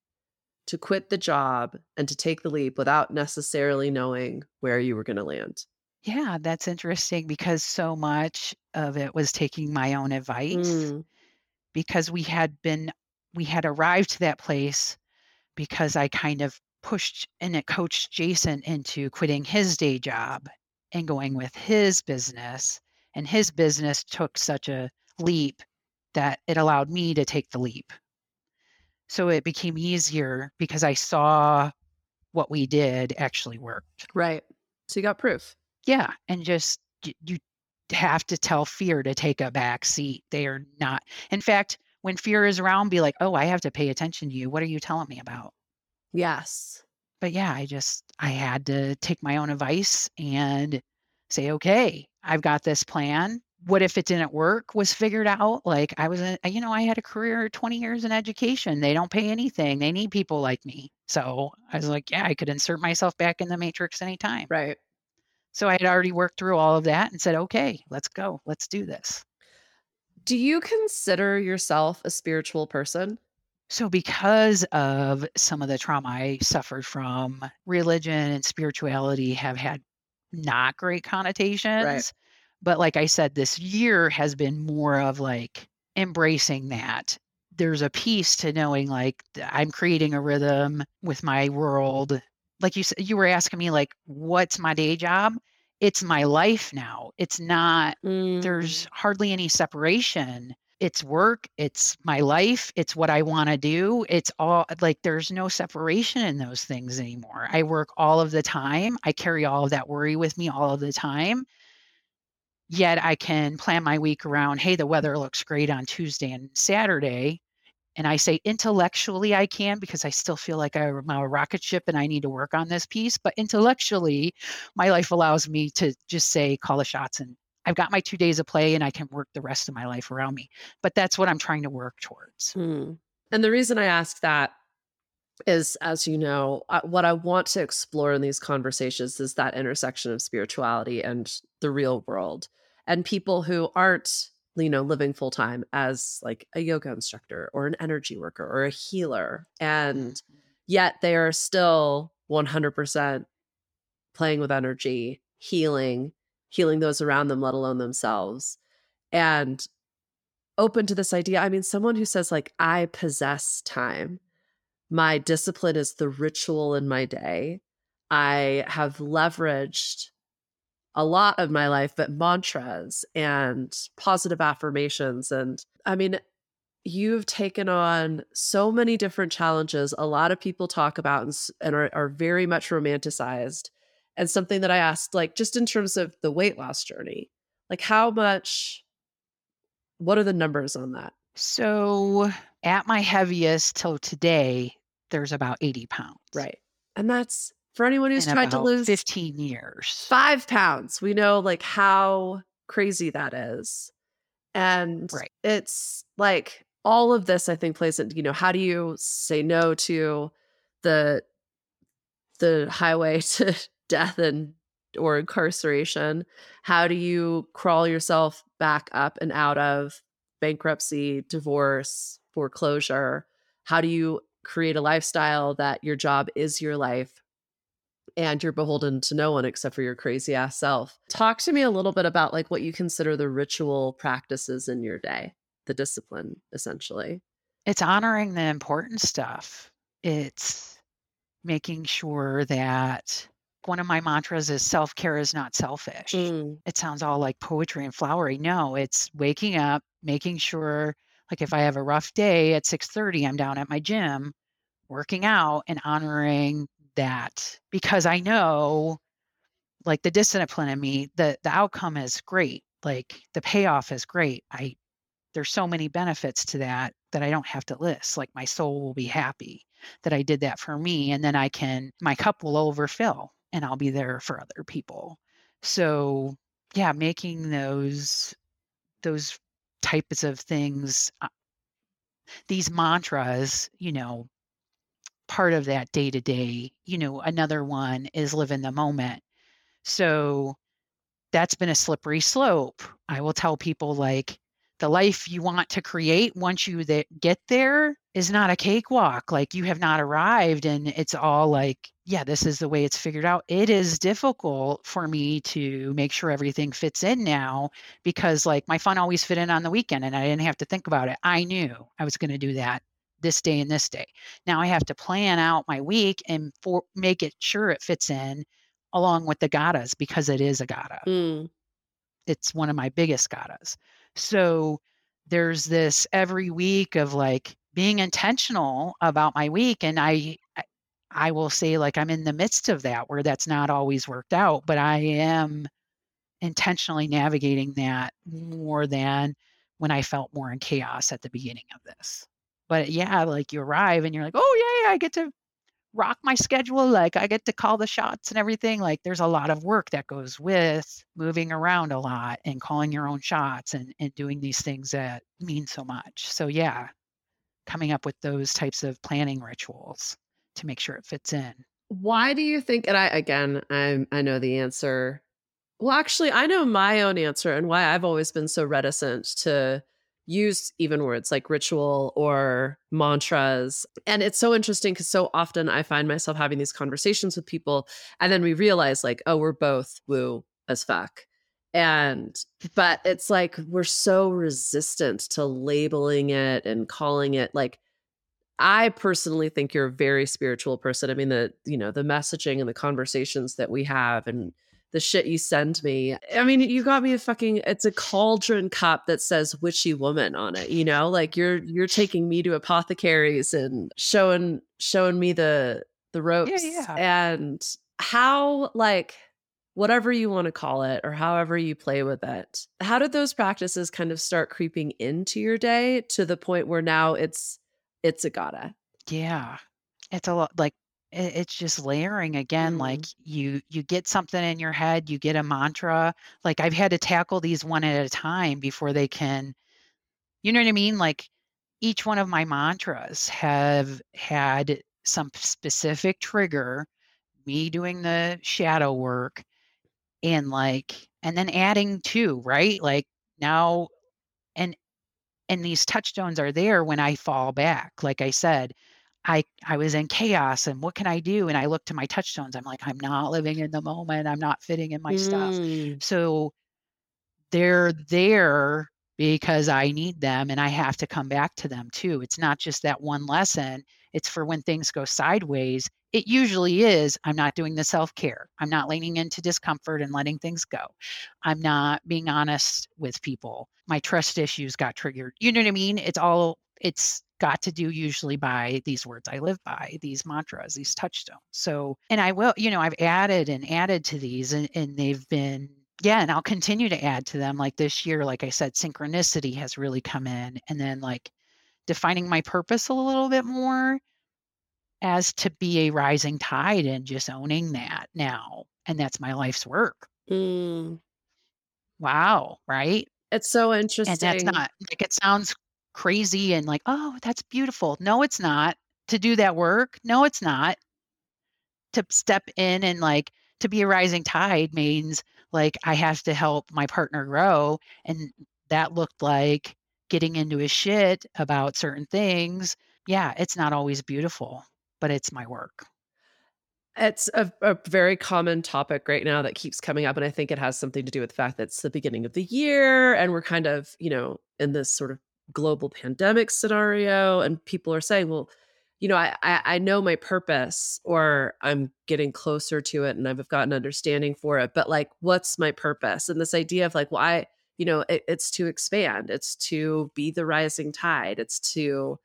to quit the job and to take the leap without necessarily knowing where you were going to land? Yeah, that's interesting because so much of it was taking my own advice Mm, because we had been we had arrived to that place because I kind of pushed and it coached Jason into quitting his day job and going with his business. And his business took such a leap that it allowed me to take the leap. So it became easier because I saw what we did actually worked. right. So you got proof. Yeah, and just you have to tell fear to take a back seat. They are not. In fact, when fear is around, be like, "Oh, I have to pay attention to you. What are you telling me about?" Yes. But yeah, I just I had to take my own advice and say, "Okay, I've got this plan. What if it didn't work?" Was figured out. Like I was, in, you know, I had a career 20 years in education. They don't pay anything. They need people like me. So I was like, yeah, I could insert myself back in the matrix anytime. Right. So I had already worked through all of that and said, okay, let's go. Let's do this. Do you consider yourself a spiritual person? So, because of some of the trauma I suffered from, religion and spirituality have had not great connotations. But, like I said, this year has been more of like embracing that. There's a piece to knowing like I'm creating a rhythm with my world. Like you said, you were asking me, like, what's my day job? It's my life now. It's not Mm, there's hardly any separation. It's work, it's my life, it's what I want to do. It's all like there's no separation in those things anymore. I work all of the time. I carry all of that worry with me all of the time. Yet I can plan my week around, hey, the weather looks great on Tuesday and Saturday. And I say intellectually I can because I still feel like I'm a rocket ship and I need to work on this piece. But intellectually, my life allows me to just say, call the shots and I've got my two days of play and I can work the rest of my life around me. But that's what I'm trying to work towards. mm. And the reason I ask that is, as you know, uh, what I want to explore in these conversations is that intersection of spirituality and the real world, and people who aren't, you know, living full time as like a yoga instructor or an energy worker or a healer, and mm-hmm. yet they are still 100% playing with energy, healing, healing those around them, let alone themselves. And open to this idea. I mean, someone who says, like, I possess time. My discipline is the ritual in my day. I have leveraged a lot of my life, but mantras and positive affirmations. And I mean, you've taken on so many different challenges a lot of people talk about and, and are, are very much romanticized and something that i asked like just in terms of the weight loss journey like how much what are the numbers on that So at my heaviest till today, there's about 80 pounds. right and that's for anyone who's tried to lose 15 years. five pounds we know like how crazy that is and Right. it's like all of this i think plays into you know how do you say no to the the highway to death and or incarceration how do you crawl yourself back up and out of bankruptcy divorce foreclosure how do you create a lifestyle that your job is your life and you're beholden to no one except for your crazy ass self. Talk to me a little bit about like what you consider the ritual practices in your day, the discipline essentially. It's honoring the important stuff. It's making sure that one of my mantras is self care is not selfish. Mm, It sounds all like poetry and flowery. No, it's waking up, making sure like if I have a rough day at 6:30, I'm down at my gym working out and honoring that because I know like the discipline in me, the the outcome is great. Like the payoff is great. I there's so many benefits to that that I don't have to list. Like my soul will be happy that I did that for me. And then I can, my cup will overfill and I'll be there for other people. So yeah, making those, those types of things, uh, these mantras, you know, part of that day to day, you know, another one is live in the moment. So that's been a slippery slope. I will tell people like, the life you want to create once you get there is not a cakewalk like you have not arrived and it's all like yeah this is the way it's figured out it is difficult for me to make sure everything fits in now because like my fun always fit in on the weekend and i didn't have to think about it i knew i was going to do that this day and this day now i have to plan out my week and for make it sure it fits in along with the gatas because it is a gata mm. it's one of my biggest gatas so there's this every week of like being intentional about my week. And I, I will say, like, I'm in the midst of that where that's not always worked out, but I am intentionally navigating that more than when I felt more in chaos at the beginning of this. But yeah, like you arrive and you're like, oh, yeah, yeah I get to rock my schedule. Like I get to call the shots and everything. Like there's a lot of work that goes with moving around a lot and calling your own shots and, and doing these things that mean so much. So yeah, coming up with those types of planning rituals to make sure it fits in. Why do you think and I again I'm I know the answer. Well, actually I know my own answer and why I've always been so reticent to use even words like ritual or mantras. And it's so interesting because so often I find myself having these conversations with people, and then we realize, like, oh, we're both woo as fuck. And, but it's like we're so resistant to labeling it and calling it like, I personally think you're a very spiritual person. I mean, the, you know, the messaging and the conversations that we have and the shit you send me. I mean, you got me a fucking it's a cauldron cup that says witchy woman on it, you know? Like you're you're taking me to apothecaries and showing showing me the the ropes yeah, yeah. and how like whatever you want to call it or however you play with it. How did those practices kind of start creeping into your day to the point where now it's it's a gata? Yeah. It's a lot like it's just layering again like mm-hmm. you you get something in your head you get a mantra like i've had to tackle these one at a time before they can you know what i mean? Like each one of my mantras have had some specific trigger me doing the shadow work and like and then adding to right? Like now and and these touchstones are there when i fall back like i said I I was in chaos and what can I do? And I look to my touchstones. I'm like, I'm not living in the moment. I'm not fitting in my stuff. Mm. So they're there because I need them and I have to come back to them too. It's not just that one lesson. It's for when things go sideways. It usually is I'm not doing the self care. I'm not leaning into discomfort and letting things go. I'm not being honest with people. My trust issues got triggered. You know what I mean? It's all, it's got to do usually by these words I live by, these mantras, these touchstones. So, and I will, you know, I've added and added to these and, and they've been, yeah, and I'll continue to add to them. Like this year, like I said, synchronicity has really come in. And then like defining my purpose a little bit more as to be a rising tide and just owning that now. And that's my life's work. Mm. Wow. Right. It's so interesting. And that's not like it sounds crazy and like, oh, that's beautiful. No, it's not. To do that work, no, it's not. To step in and like to be a rising tide means like I have to help my partner grow. And that looked like getting into his shit about certain things. Yeah, it's not always beautiful, but it's my work. It's a, a, very common topic right now that keeps coming up. And I think it has something to do with the fact that it's the beginning of the year and we're kind of, you know, in this sort of global pandemic scenario and people are saying well you know I, I, I know my purpose or i'm getting closer to it and i've got an understanding for it but like what's my purpose? And this idea of like well i you know it, it's to expand it's to be the rising tide it's to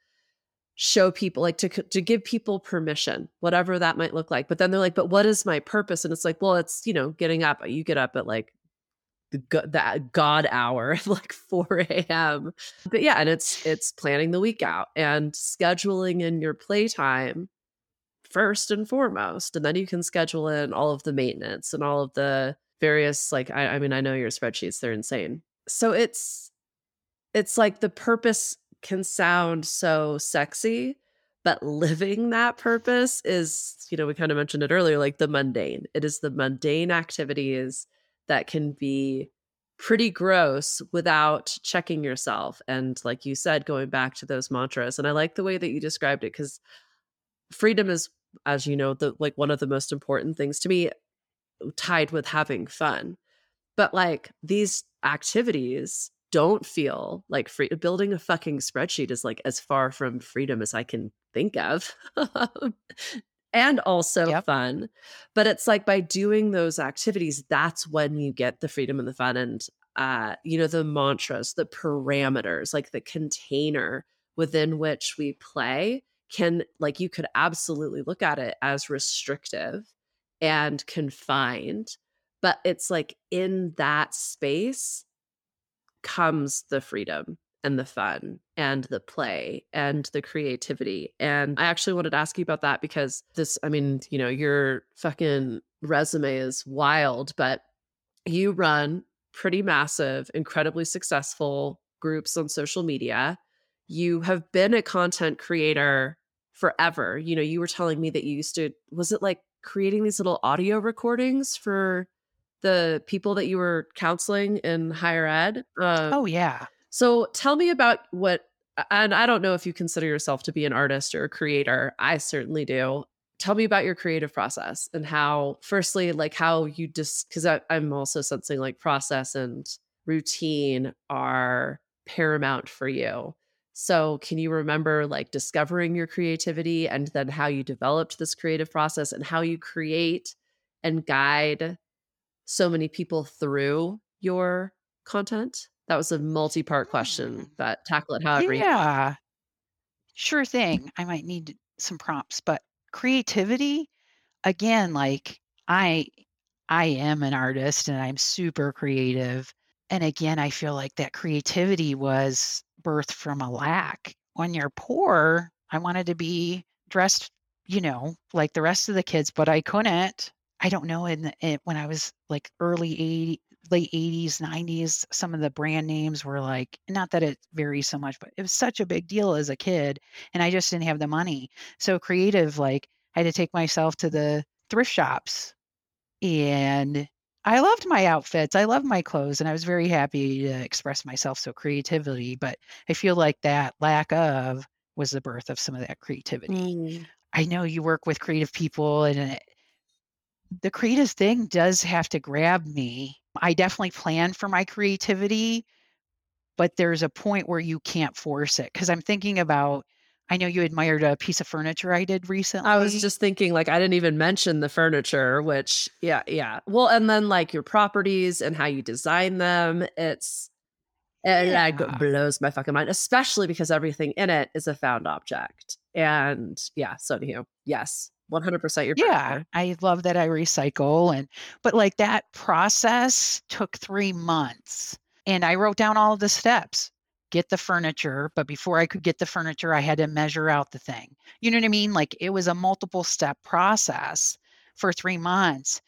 show people like to to give people permission whatever that might look like but then they're like but what is my purpose? And it's like well it's you know getting up you get up at like the that uh, god hour like 4 a.m but yeah and it's it's planning the week out and scheduling in your playtime first and foremost and then you can schedule in all of the maintenance and all of the various like I, I mean i know your spreadsheets they're insane so it's it's like the purpose can sound so sexy, but living that purpose is, you know, we kind of mentioned it earlier, like the mundane. It is the mundane activities that can be pretty gross without checking yourself. And like you said, going back to those mantras. And I like the way that you described it because freedom is, as you know, the like one of the most important things to me tied with having fun. But like these activities don't feel like free building a fucking spreadsheet is like as far from freedom as I can think of. and also yep. fun. But it's like by doing those activities, that's when you get the freedom and the fun and uh, you know, the mantras, the parameters, like the container within which we play can like you could absolutely look at it as restrictive and confined. But it's like in that space comes the freedom and the fun and the play and the creativity. And I actually wanted to ask you about that because this, I mean, you know, your fucking resume is wild, but you run pretty massive, incredibly successful groups on social media. You have been a content creator forever. You know, you were telling me that you used to, was it like creating these little audio recordings for the people that you were counseling in higher ed. Uh, oh yeah. So tell me about what, and I don't know if you consider yourself to be an artist or a creator. I certainly do. Tell me about your creative process and how, firstly, like how you just, because I'm also sensing like process and routine are paramount for you. So, can you remember like discovering your creativity and then how you developed this creative process and how you create and guide so many people through your content? That was a multi-part question, mm. but tackle it however Yeah, sure thing. I might need some prompts, but creativity, again, like I I am an artist and I'm super creative. And again, I feel like that creativity was birthed from a lack. When you're poor, I wanted to be dressed, you know, like the rest of the kids, but I couldn't. I don't know, in, the, in when I was like early 80, late 80s, 90s, some of the brand names were like, not that it varies so much, but it was such a big deal as a kid. And I just didn't have the money. So creative, like I had to take myself to the thrift shops and I loved my outfits. I loved my clothes and I was very happy to express myself so creatively. But I feel like that lack of was the birth of some of that creativity. Mm. I know you work with creative people and the creative thing does have to grab me. I definitely plan for my creativity, but there's a point where you can't force it because I'm thinking about I know you admired a piece of furniture I did recently. I was just thinking, like, I didn't even mention the furniture, which, yeah, yeah. Well, and then like your properties and how you design them. It's, it yeah. like blows my fucking mind, especially because everything in it is a found object. And yeah, so do you. Yes. 100% your yeah i love that i recycle and but like that process took three months and i wrote down all of the steps get the furniture but before i could get the furniture i had to measure out the thing. You know what i mean? Like it was a multiple step process for three months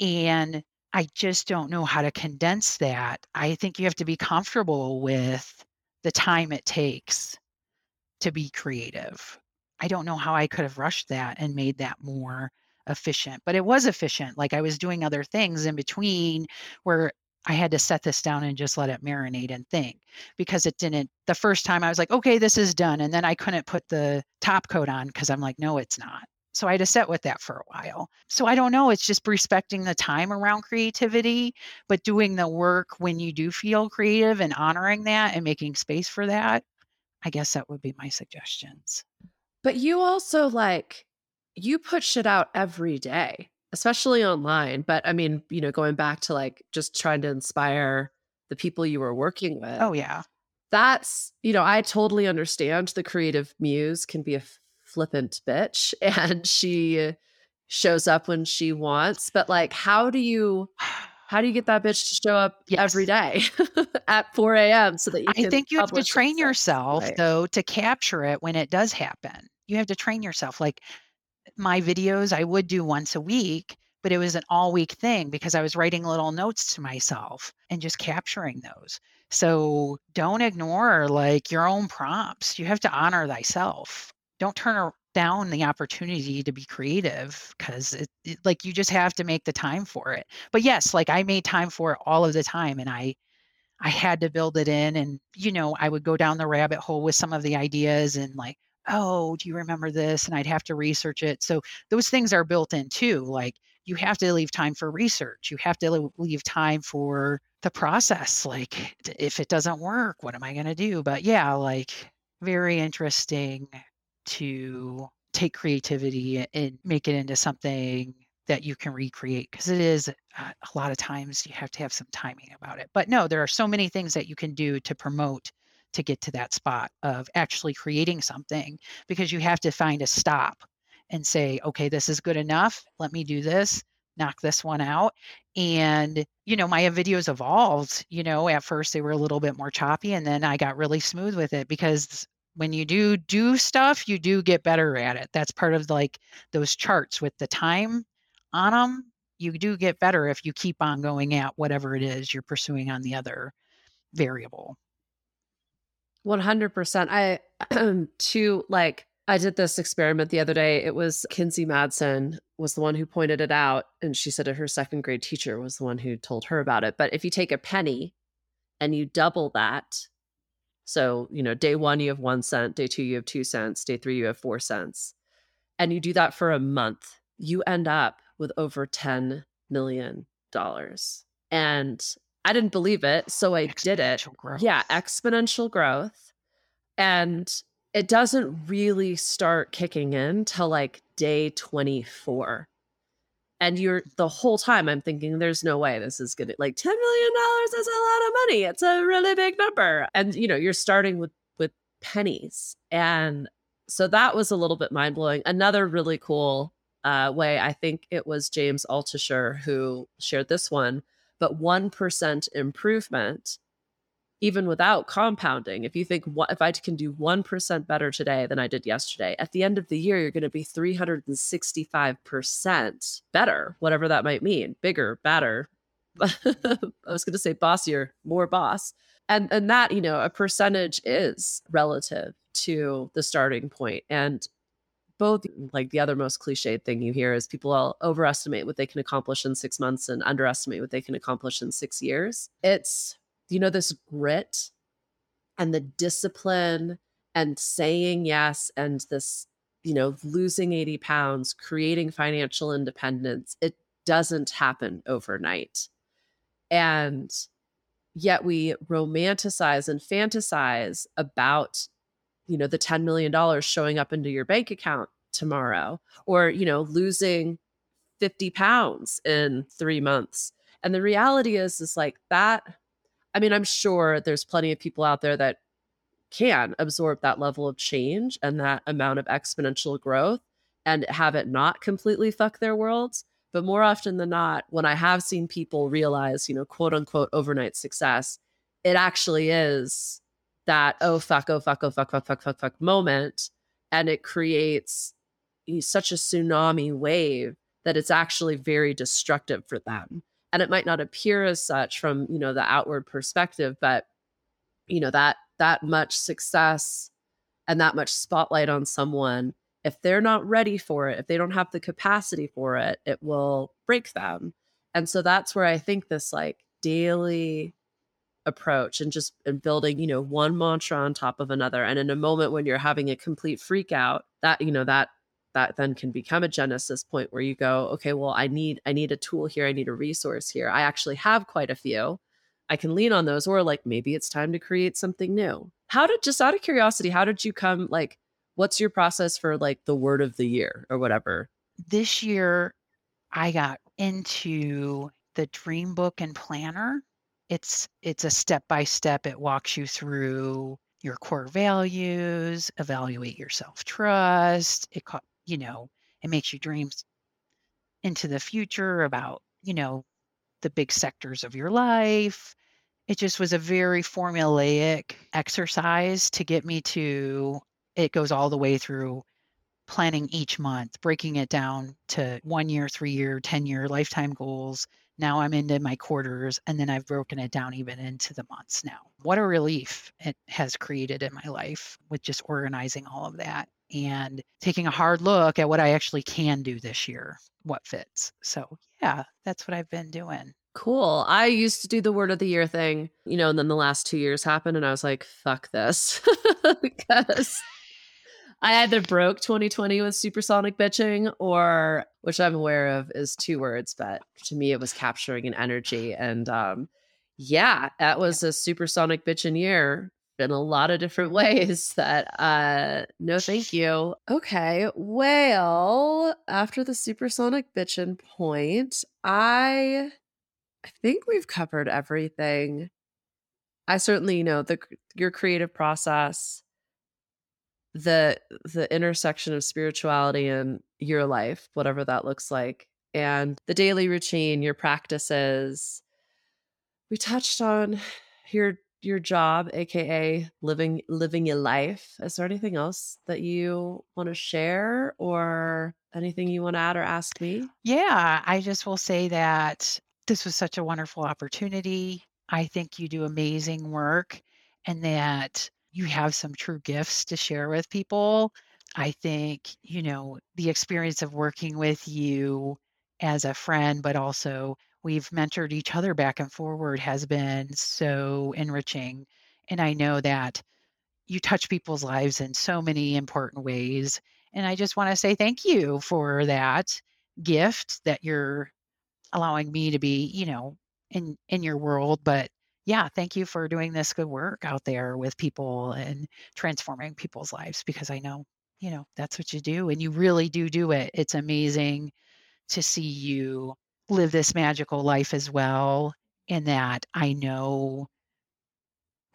and i just don't know how to condense that. I think you have to be comfortable with the time it takes to be creative I don't know how I could have rushed that and made that more efficient, but it was efficient. Like I was doing other things in between where I had to set this down and just let it marinate and think because it didn't. The first time I was like, okay, this is done. And then I couldn't put the top coat on because I'm like, no, it's not. So I had to set with that for a while. So I don't know. It's just respecting the time around creativity, but doing the work when you do feel creative and honoring that and making space for that. I guess that would be my suggestions. But you also like you put shit out every day, especially online. But I mean, you know, going back to like just trying to inspire the people you were working with. Oh yeah. that's, you know, I totally understand the creative muse can be a flippant bitch and she shows up when she wants, but like how do you how do you get that bitch to show up yes. every day at 4 a.m. so that you I think you have to train yourself right. though to capture it when it does happen. You have to train yourself. Like my videos, I would do once a week, but it was an all week thing because I was writing little notes to myself and just capturing those. So don't ignore like your own prompts. You have to honor thyself. Don't turn down the opportunity to be creative because it, it, like you just have to make the time for it but yes like i made time for it all of the time and i i had to build it in and you know i would go down the rabbit hole with some of the ideas and like oh do you remember this? And i'd have to research it. So those things are built in too like you have to leave time for research. You have to leave time for the process like if it doesn't work what am i going to do? But yeah like very interesting to take creativity and make it into something that you can recreate because it is uh, a lot of times you have to have some timing about it. But no, there are so many things that you can do to promote to get to that spot of actually creating something because you have to find a stop and say, okay, this is good enough. Let me do this, knock this one out. And, you know, my videos evolved. You know, at first they were a little bit more choppy and then I got really smooth with it because when you do do stuff, you do get better at it. That's part of like those charts with the time on them. You do get better if you keep on going at whatever it is you're pursuing on the other variable. 100%. I, to like, I did this experiment the other day. It was Kinsey Madsen was the one who pointed it out. And she said her second grade teacher was the one who told her about it. But if you take a penny and you double that, so, you know, day one, you have one cent, day two, you have two cents, day three, you have four cents. And you do that for a month, you end up with over $10 million. And I didn't believe it. So I did it. Growth. Yeah, exponential growth. And it doesn't really start kicking in till like day 24 and you're the whole time i'm thinking there's no way this is gonna like 10 million dollars is a lot of money it's a really big number and you know you're starting with with pennies and so that was a little bit mind-blowing another really cool uh, way i think it was james altucher who shared this one but 1% improvement even without compounding, if you think what if I can do 1% better today than I did yesterday, at the end of the year, you're going to be 365% better, whatever that might mean, bigger, better. I was going to say bossier, more boss. And and that, you know, a percentage is relative to the starting. And both like the other most cliched thing you hear is people all overestimate what they can accomplish in six months and underestimate what they can accomplish in six years. It's you know, this grit and the discipline and saying yes and this, you know, losing 80 pounds, creating financial independence, it doesn't happen overnight. And yet we romanticize and fantasize about, you know, the $10 million showing up into your bank account tomorrow or, you know, losing 50 pounds in three months. And the reality is, is like that I mean, I'm sure there's plenty of people out there that can absorb that level of change and that amount of exponential growth and have it not completely fuck their worlds. But more often than not, when I have seen people realize, you know, quote unquote overnight success, it actually is that, oh, fuck, oh, fuck, oh, fuck, fuck, fuck, fuck, fuck moment. And it creates such a tsunami wave that it's actually very destructive for them and it might not appear as such from you know the outward perspective but you know that that much success and that much spotlight on someone if they're not ready for it if they don't have the capacity for it it will break them and so that's where i think this like daily approach and just and building you know one mantra on top of another and in a moment when you're having a complete freak out that you know that that then can become a genesis point where you go okay well i need i need a tool here i need a resource here. I actually have quite a few. I can lean on those or like maybe it's time to create something new. How did just out of curiosity how did you come like what's your process for like the word of the year or whatever? This year i got into the dream book and planner it's it's a step by step. It walks you through your core values, evaluate your self-trust. It you know, it makes you dreams into the future about, you know, the big sectors of your life. It just was a very formulaic exercise to get me to it goes all the way through planning each month, breaking it down to one year, three year, 10 year lifetime goals. Now I'm into my quarters, and then I've broken it down even into the months now. What a relief it has created in my life with just organizing all of that and taking a hard look at what I actually can do this year, what fits. So, yeah, that's what I've been doing. Cool. I used to do the word of the year thing, you know, and then the last two years happened, and I was like, fuck this. because I either broke 2020 with supersonic bitching or which I'm aware of is two words, but to me it was capturing an energy. And um yeah, that was a supersonic bitching year in a lot of different ways that uh no thank you. Okay. Well, after the supersonic bitching point, I I think we've covered everything. I certainly know the your creative process the the intersection of spirituality and your life, whatever that looks like, and the daily routine, your practices. We touched on your your job, aka living living your life. Is there anything else that you want to share or anything you want to add or ask me? Yeah, I just will say that this was such a wonderful opportunity. I think you do amazing work and that you have some true gifts to share with people. I think, you know, the experience of working with you as a friend, but also we've mentored each other back and forward has been so enriching. And I know that you touch people's lives in so many important ways. And I just want to say thank you for that gift that you're allowing me to be, you know, in in your world, but yeah, thank you for doing this good work out there with people and transforming people's lives because I know, you know, that's what you do and you really do do it. It's amazing to see you live this magical life as well in that I know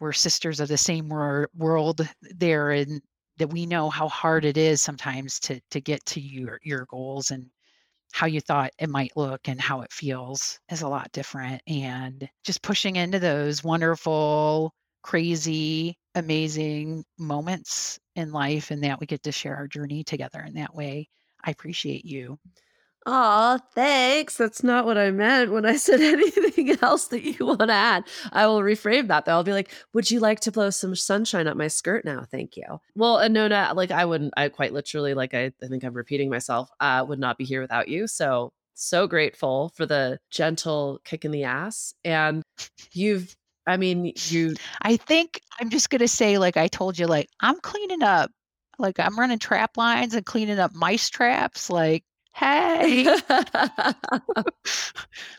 we're sisters of the same wor- world there and that we know how hard it is sometimes to to get to your your goals and how you thought it might look and how it feels is a lot different. And just pushing into those wonderful, crazy, amazing moments in life and that we get to share our journey together in that way. I appreciate you. Aw, thanks. That's not what I meant when I said anything else that you want to add. I will reframe that though. I'll be like, would you like to blow some sunshine up my skirt now? Thank you. Well, and no, not like I wouldn't, I quite literally, like I, I think I'm repeating myself, uh, would not be here without you. So, so grateful for the gentle kick in the ass. And you've, I mean, you. I think I'm just to say, like I told you, like I'm cleaning up like I'm running trap lines and cleaning up mice traps. Like hey.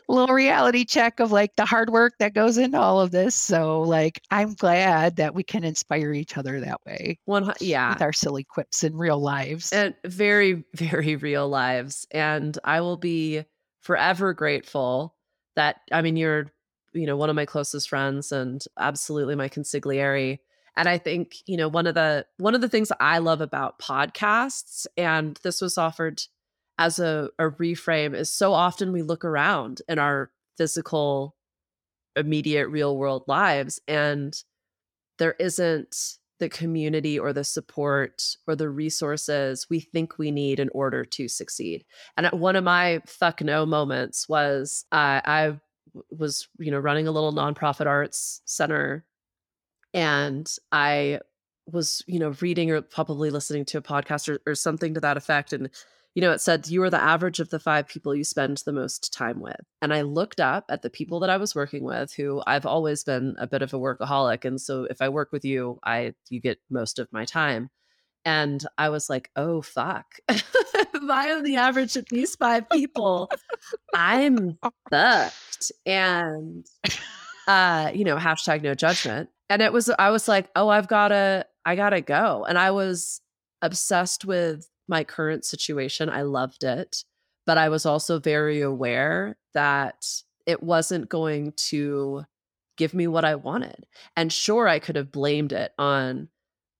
Little reality check of like the hard work that goes into all of this so like i'm glad that we can inspire each other that way one yeah. with our silly quips in real lives. And very very real lives and i will be forever grateful that i mean you're you know one of my closest friends and absolutely my consigliere and i think you know one of the one of the things i love about podcasts and this was offered as a, a reframe is so often we look around in our physical immediate real world lives and there isn't the community or the support or the resources we think we need in order to succeed. And one of my fuck no moments was uh, I was, you know, running a little nonprofit arts center and I was, you know, reading or probably listening to a podcast or, or something to that effect. And you know, it said you are the average of the five people you spend the most time with. And I looked up at the people that I was working with, who I've always been a bit of a workaholic. And so if I work with you, I you get most of my time. And I was like, oh fuck. I am the average of these five people, I'm fucked. And uh, you know, hashtag no judgment. And it was I was like, oh, I've gotta, I gotta go. And I was obsessed with my current situation. I loved it, but I was also very aware that it wasn't going to give me what I wanted. And sure, I could have blamed it on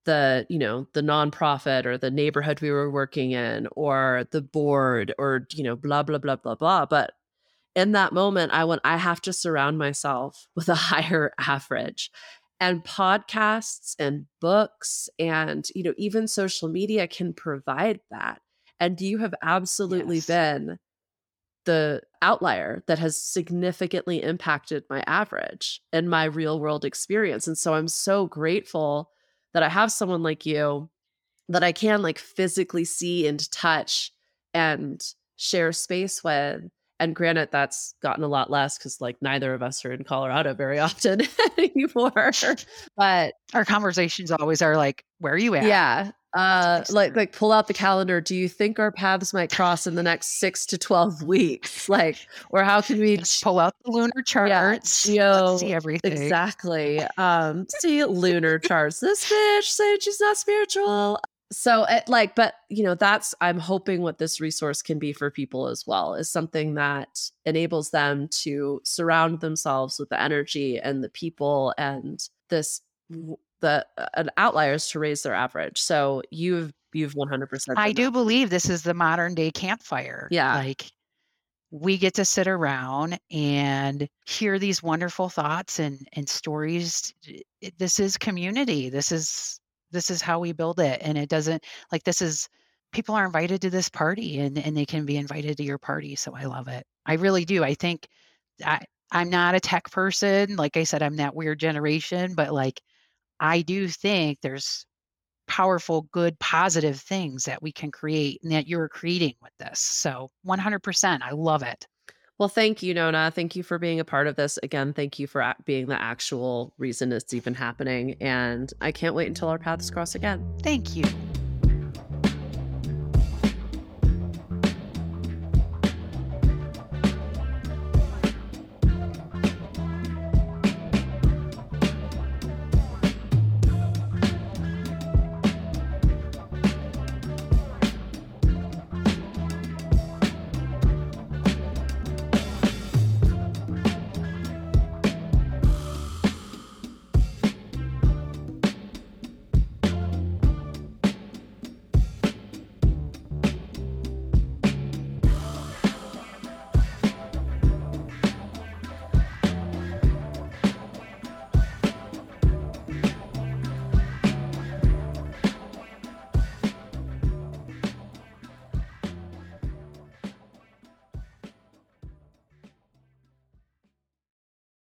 the you know the nonprofit or the neighborhood we were working in or the board or you know blah blah blah blah blah but in that moment i went i have to surround myself with a higher average and podcasts and books and you know even social media can provide that and you have absolutely Yes. been the outlier that has significantly impacted my average and my real world experience and so i'm so grateful that i have someone like you that i can like physically see and touch and share space with and granted that's gotten a lot less because like neither of us are in colorado very often anymore but Our conversations always are like, "Where are you at?" yeah. Uh like like pull out the calendar. Do you think our paths might cross in the next six to twelve weeks? Like, or how can we Just pull out the lunar charts. Let's see everything. exactly um see lunar charts? This bitch said she's not spiritual. So it, like, but you know, that's I'm hoping what this resource can be for people as well is something that enables them to surround themselves with the energy and the people and this the uh, an outliers to raise their average. So you've you've 100% I do that. believe this is the modern day campfire. Yeah. Like we get to sit around and hear these wonderful thoughts and and stories. This is community. This is this is how we build it. And it doesn't like this is people are invited to this party and and they can be invited to your party. So I love it. I really do. I think I I'm not a tech person. Like I said, I'm that weird generation, but like I do think there's powerful, good, positive things that we can create and that you're creating with this. So 100%, I love it. Well, thank you, Nona. Thank you for being a part of this. Again, thank you for being the actual reason it's even happening. And I can't wait until our paths cross again. Thank you.